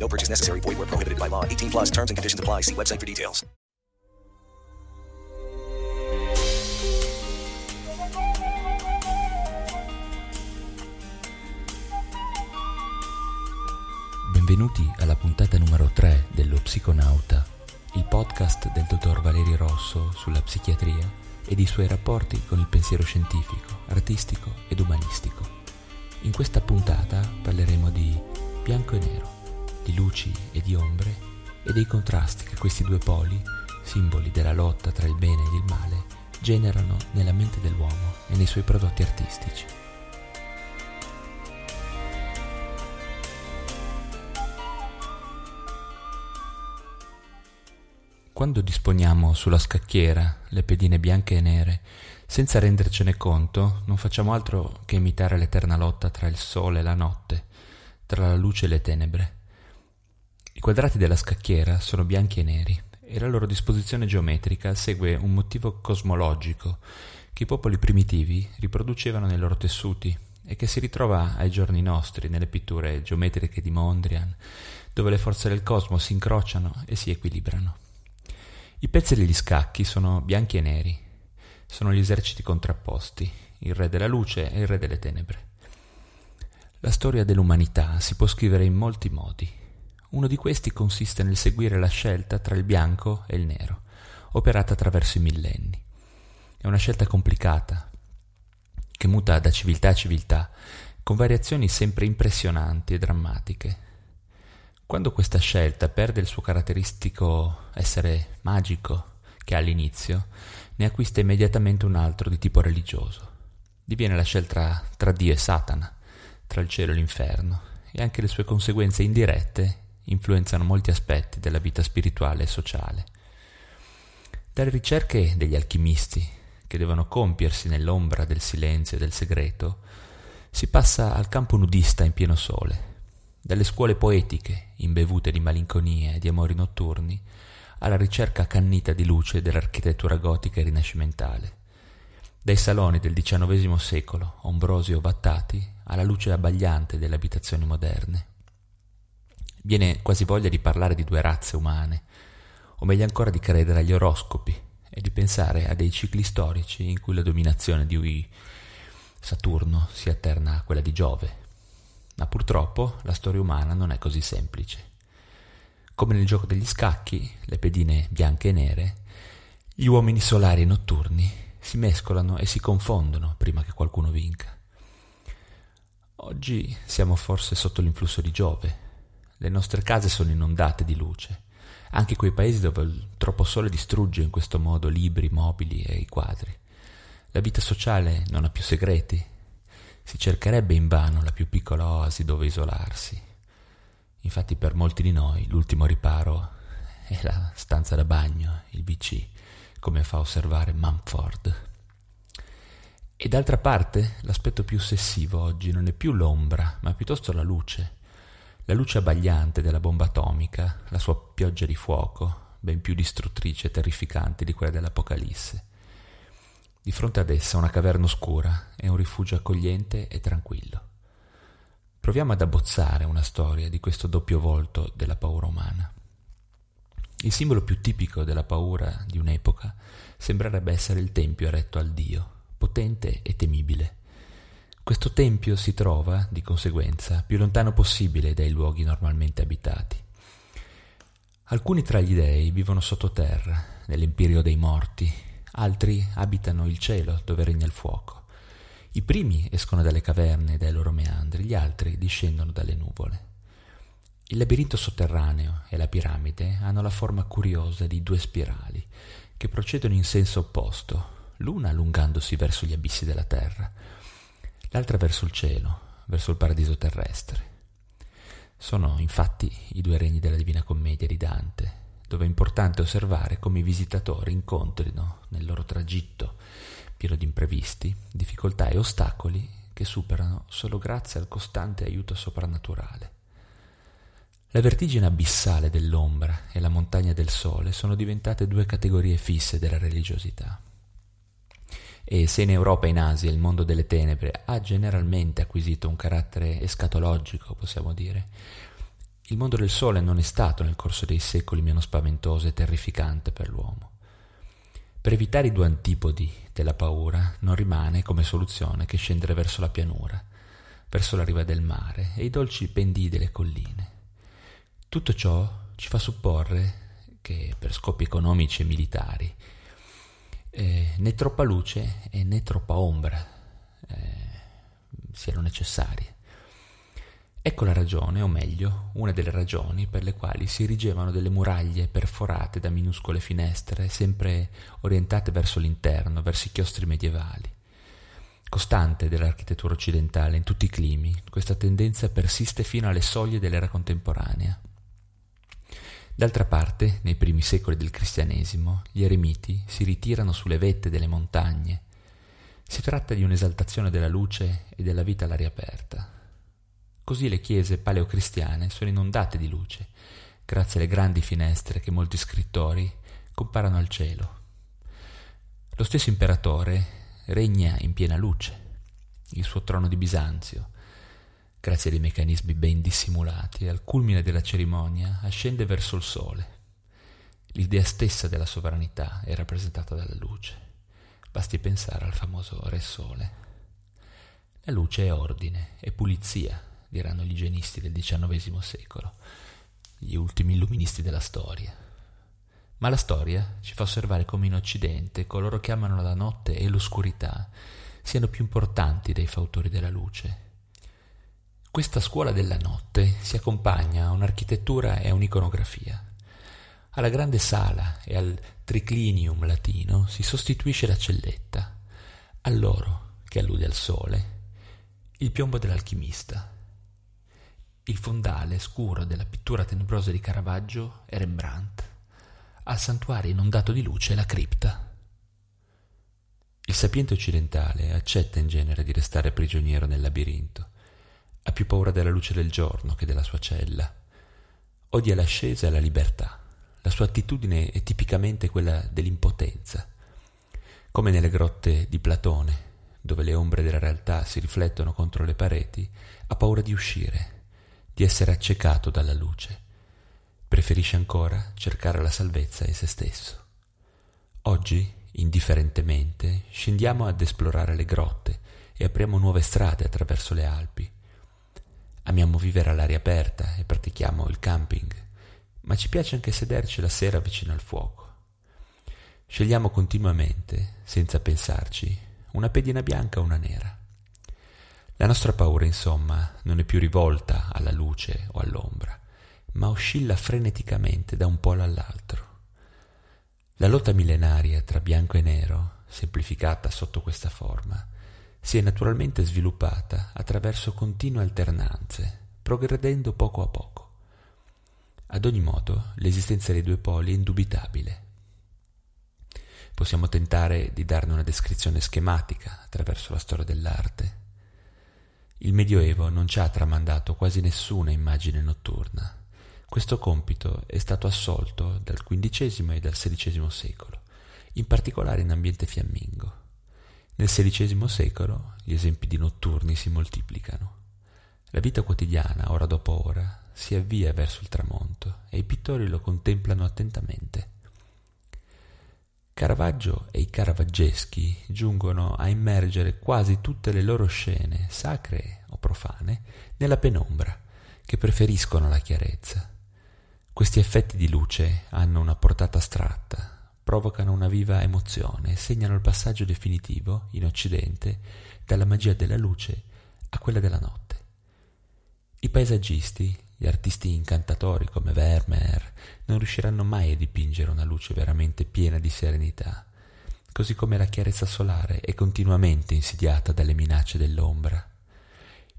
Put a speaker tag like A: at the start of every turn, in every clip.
A: No purchase necessary. Void where prohibited by law. 18 plus terms and conditions apply. See website for details.
B: Benvenuti alla puntata numero 3 dello Psiconauta, il podcast del dottor Valerio Rosso sulla psichiatria ed i suoi rapporti con il pensiero scientifico, artistico ed umanistico. In questa puntata parleremo di bianco e nero, di luci e di ombre e dei contrasti che questi due poli, simboli della lotta tra il bene ed il male, generano nella mente dell'uomo e nei suoi prodotti artistici. Quando disponiamo sulla scacchiera le pedine bianche e nere, senza rendercene conto, non facciamo altro che imitare l'eterna lotta tra il sole e la notte, tra la luce e le tenebre. I quadrati della scacchiera sono bianchi e neri e la loro disposizione geometrica segue un motivo cosmologico che i popoli primitivi riproducevano nei loro tessuti e che si ritrova ai giorni nostri nelle pitture geometriche di Mondrian, dove le forze del cosmo si incrociano e si equilibrano. I pezzi degli scacchi sono bianchi e neri, sono gli eserciti contrapposti, il re della luce e il re delle tenebre. La storia dell'umanità si può scrivere in molti modi. Uno di questi consiste nel seguire la scelta tra il bianco e il nero, operata attraverso i millenni. È una scelta complicata, che muta da civiltà a civiltà, con variazioni sempre impressionanti e drammatiche. Quando questa scelta perde il suo caratteristico essere magico che ha all'inizio, ne acquista immediatamente un altro di tipo religioso. Diviene la scelta tra Dio e Satana, tra il cielo e l'inferno, e anche le sue conseguenze indirette influenzano molti aspetti della vita spirituale e sociale. Dalle ricerche degli alchimisti, che devono compiersi nell'ombra del silenzio e del segreto, si passa al campo nudista in pieno sole, dalle scuole poetiche, imbevute di malinconia e di amori notturni, alla ricerca accannita di luce dell'architettura gotica e rinascimentale. Dai saloni del XIX secolo, ombrosi e ovattati, alla luce abbagliante delle abitazioni moderne. Viene quasi voglia di parlare di due razze umane, o meglio ancora di credere agli oroscopi e di pensare a dei cicli storici in cui la dominazione di Saturno si alterna a quella di Giove. Ma purtroppo la storia umana non è così semplice. Come nel gioco degli scacchi, le pedine bianche e nere, gli uomini solari e notturni si mescolano e si confondono prima che qualcuno vinca. Oggi siamo forse sotto l'influsso di Giove. Le nostre case sono inondate di luce, anche quei paesi dove il troppo sole distrugge in questo modo libri, mobili e i quadri. La vita sociale non ha più segreti. Si cercherebbe invano la più piccola oasi dove isolarsi. Infatti per molti di noi l'ultimo riparo è la stanza da bagno, il WC, come fa osservare Mumford. E d'altra parte l'aspetto più ossessivo oggi non è più l'ombra, ma piuttosto la luce. La luce abbagliante della bomba atomica, la sua pioggia di fuoco, ben più distruttrice e terrificante di quella dell'Apocalisse. Di fronte ad essa una caverna oscura e un rifugio accogliente e tranquillo. Proviamo ad abbozzare una storia di questo doppio volto della paura umana. Il simbolo più tipico della paura di un'epoca sembrerebbe essere il tempio eretto al Dio, potente e temibile. Questo tempio si trova, di conseguenza, più lontano possibile dai luoghi normalmente abitati. Alcuni tra gli dei vivono sottoterra, nell'empirio dei morti, altri abitano il cielo dove regna il fuoco. I primi escono dalle caverne e dai loro meandri, gli altri discendono dalle nuvole. Il labirinto sotterraneo e la piramide hanno la forma curiosa di due spirali che procedono in senso opposto, l'una allungandosi verso gli abissi della terra, l'altra verso il cielo, verso il paradiso terrestre. Sono infatti i due regni della Divina Commedia di Dante, dove è importante osservare come i visitatori incontrino nel loro tragitto, pieno di imprevisti, difficoltà e ostacoli che superano solo grazie al costante aiuto soprannaturale. La vertigine abissale dell'ombra e la montagna del sole sono diventate due categorie fisse della religiosità. E se in Europa e in Asia il mondo delle tenebre ha generalmente acquisito un carattere escatologico, possiamo dire, il mondo del sole non è stato nel corso dei secoli meno spaventoso e terrificante per l'uomo. Per evitare i due antipodi della paura non rimane come soluzione che scendere verso la pianura, verso la riva del mare e i dolci pendii delle colline. Tutto ciò ci fa supporre che per scopi economici e militari eh, né troppa luce e né troppa ombra eh, siano necessarie. Ecco la ragione, o meglio, una delle ragioni per le quali si erigevano delle muraglie perforate da minuscole finestre, sempre orientate verso l'interno, verso i chiostri medievali. Costante dell'architettura occidentale in tutti i climi, questa tendenza persiste fino alle soglie dell'era contemporanea. D'altra parte, nei primi secoli del cristianesimo, gli eremiti si ritirano sulle vette delle montagne. Si tratta di un'esaltazione della luce e della vita all'aria aperta Così le chiese paleocristiane sono inondate di luce, grazie alle grandi finestre che molti scrittori comparano al cielo. Lo stesso imperatore regna in piena luce. Il suo trono di Bisanzio, grazie a dei meccanismi ben dissimulati, al culmine della cerimonia ascende verso il sole. L'idea stessa della sovranità è rappresentata dalla luce. Basti pensare al famoso Re Sole. La luce è ordine, è pulizia, diranno gli igienisti del XIX secolo, gli ultimi illuministi della storia. Ma la storia ci fa osservare come in Occidente coloro che amano la notte e l'oscurità siano più importanti dei fautori della luce. Questa scuola della notte si accompagna a un'architettura e a un'iconografia. Alla grande sala e al triclinium latino si sostituisce la celletta, all'oro, che allude al sole, il piombo dell'alchimista, il fondale scuro della pittura tenebrosa di Caravaggio è Rembrandt. Al santuario inondato di luce la cripta. Il sapiente occidentale accetta in genere di restare prigioniero nel labirinto. Ha più paura della luce del giorno che della sua cella. Odia l'ascesa e la libertà. La sua attitudine è tipicamente quella dell'impotenza. Come nelle grotte di Platone, dove le ombre della realtà si riflettono contro le pareti, ha paura di uscire di essere accecato dalla luce. Preferisce ancora cercare la salvezza in se stesso. Oggi, indifferentemente, scendiamo ad esplorare le grotte e apriamo nuove strade attraverso le Alpi. Amiamo vivere all'aria aperta e pratichiamo il camping, ma ci piace anche sederci la sera vicino al fuoco. Scegliamo continuamente, senza pensarci, una pedina bianca o una nera. La nostra paura, insomma, non è più rivolta alla luce o all'ombra, ma oscilla freneticamente da un polo all'altro. La lotta millenaria tra bianco e nero, semplificata sotto questa forma, si è naturalmente sviluppata attraverso continue alternanze, progredendo poco a poco. Ad ogni modo, l'esistenza dei due poli è indubitabile. Possiamo tentare di darne una descrizione schematica attraverso la storia dell'arte il Medioevo non ci ha tramandato quasi nessuna immagine notturna. Questo compito è stato assolto dal XV e dal XVI secolo, in particolare in ambiente fiammingo. Nel XVI secolo gli esempi di notturni si moltiplicano. La vita quotidiana, ora dopo ora, si avvia verso il tramonto e i pittori lo contemplano attentamente. Caravaggio e i caravaggeschi giungono a immergere quasi tutte le loro scene, sacre o profane, nella penombra, che preferiscono la chiarezza. Questi effetti di luce hanno una portata astratta, provocano una viva emozione e segnano il passaggio definitivo, in Occidente, dalla magia della luce a quella della notte. I paesaggisti, gli artisti incantatori come Vermeer non riusciranno mai a dipingere una luce veramente piena di serenità, così come la chiarezza solare è continuamente insidiata dalle minacce dell'ombra.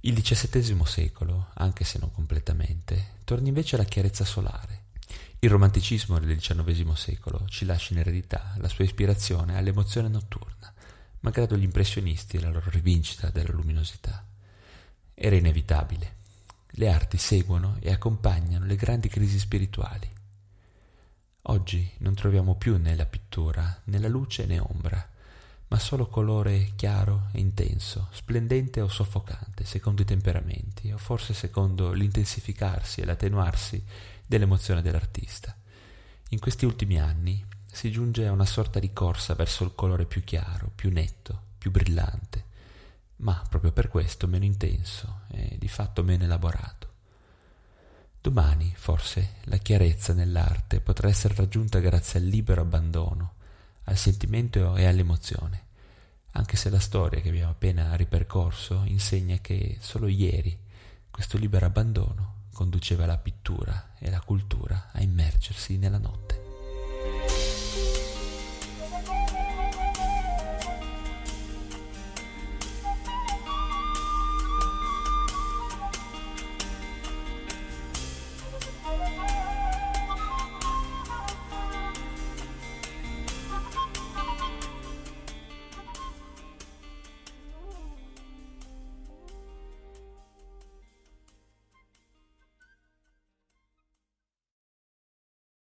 B: Il XVII secolo, anche se non completamente, torna invece alla chiarezza solare. Il romanticismo del XIX secolo ci lascia in eredità la sua ispirazione all'emozione notturna, malgrado gli impressionisti e la loro rivincita della luminosità. Era inevitabile. Le arti seguono e accompagnano le grandi crisi spirituali. Oggi non troviamo più nella pittura né la luce né ombra, ma solo colore chiaro e intenso, splendente o soffocante, secondo i temperamenti, o forse secondo l'intensificarsi e l'attenuarsi dell'emozione dell'artista. In questi ultimi anni si giunge a una sorta di corsa verso il colore più chiaro, più netto, più brillante, ma proprio per questo meno intenso e di fatto meno elaborato. Domani, forse, la chiarezza nell'arte potrà essere raggiunta grazie al libero abbandono, al sentimento e all'emozione, anche se la storia che abbiamo appena ripercorso insegna che solo ieri questo libero abbandono conduceva la pittura e la cultura a immergersi nella notte.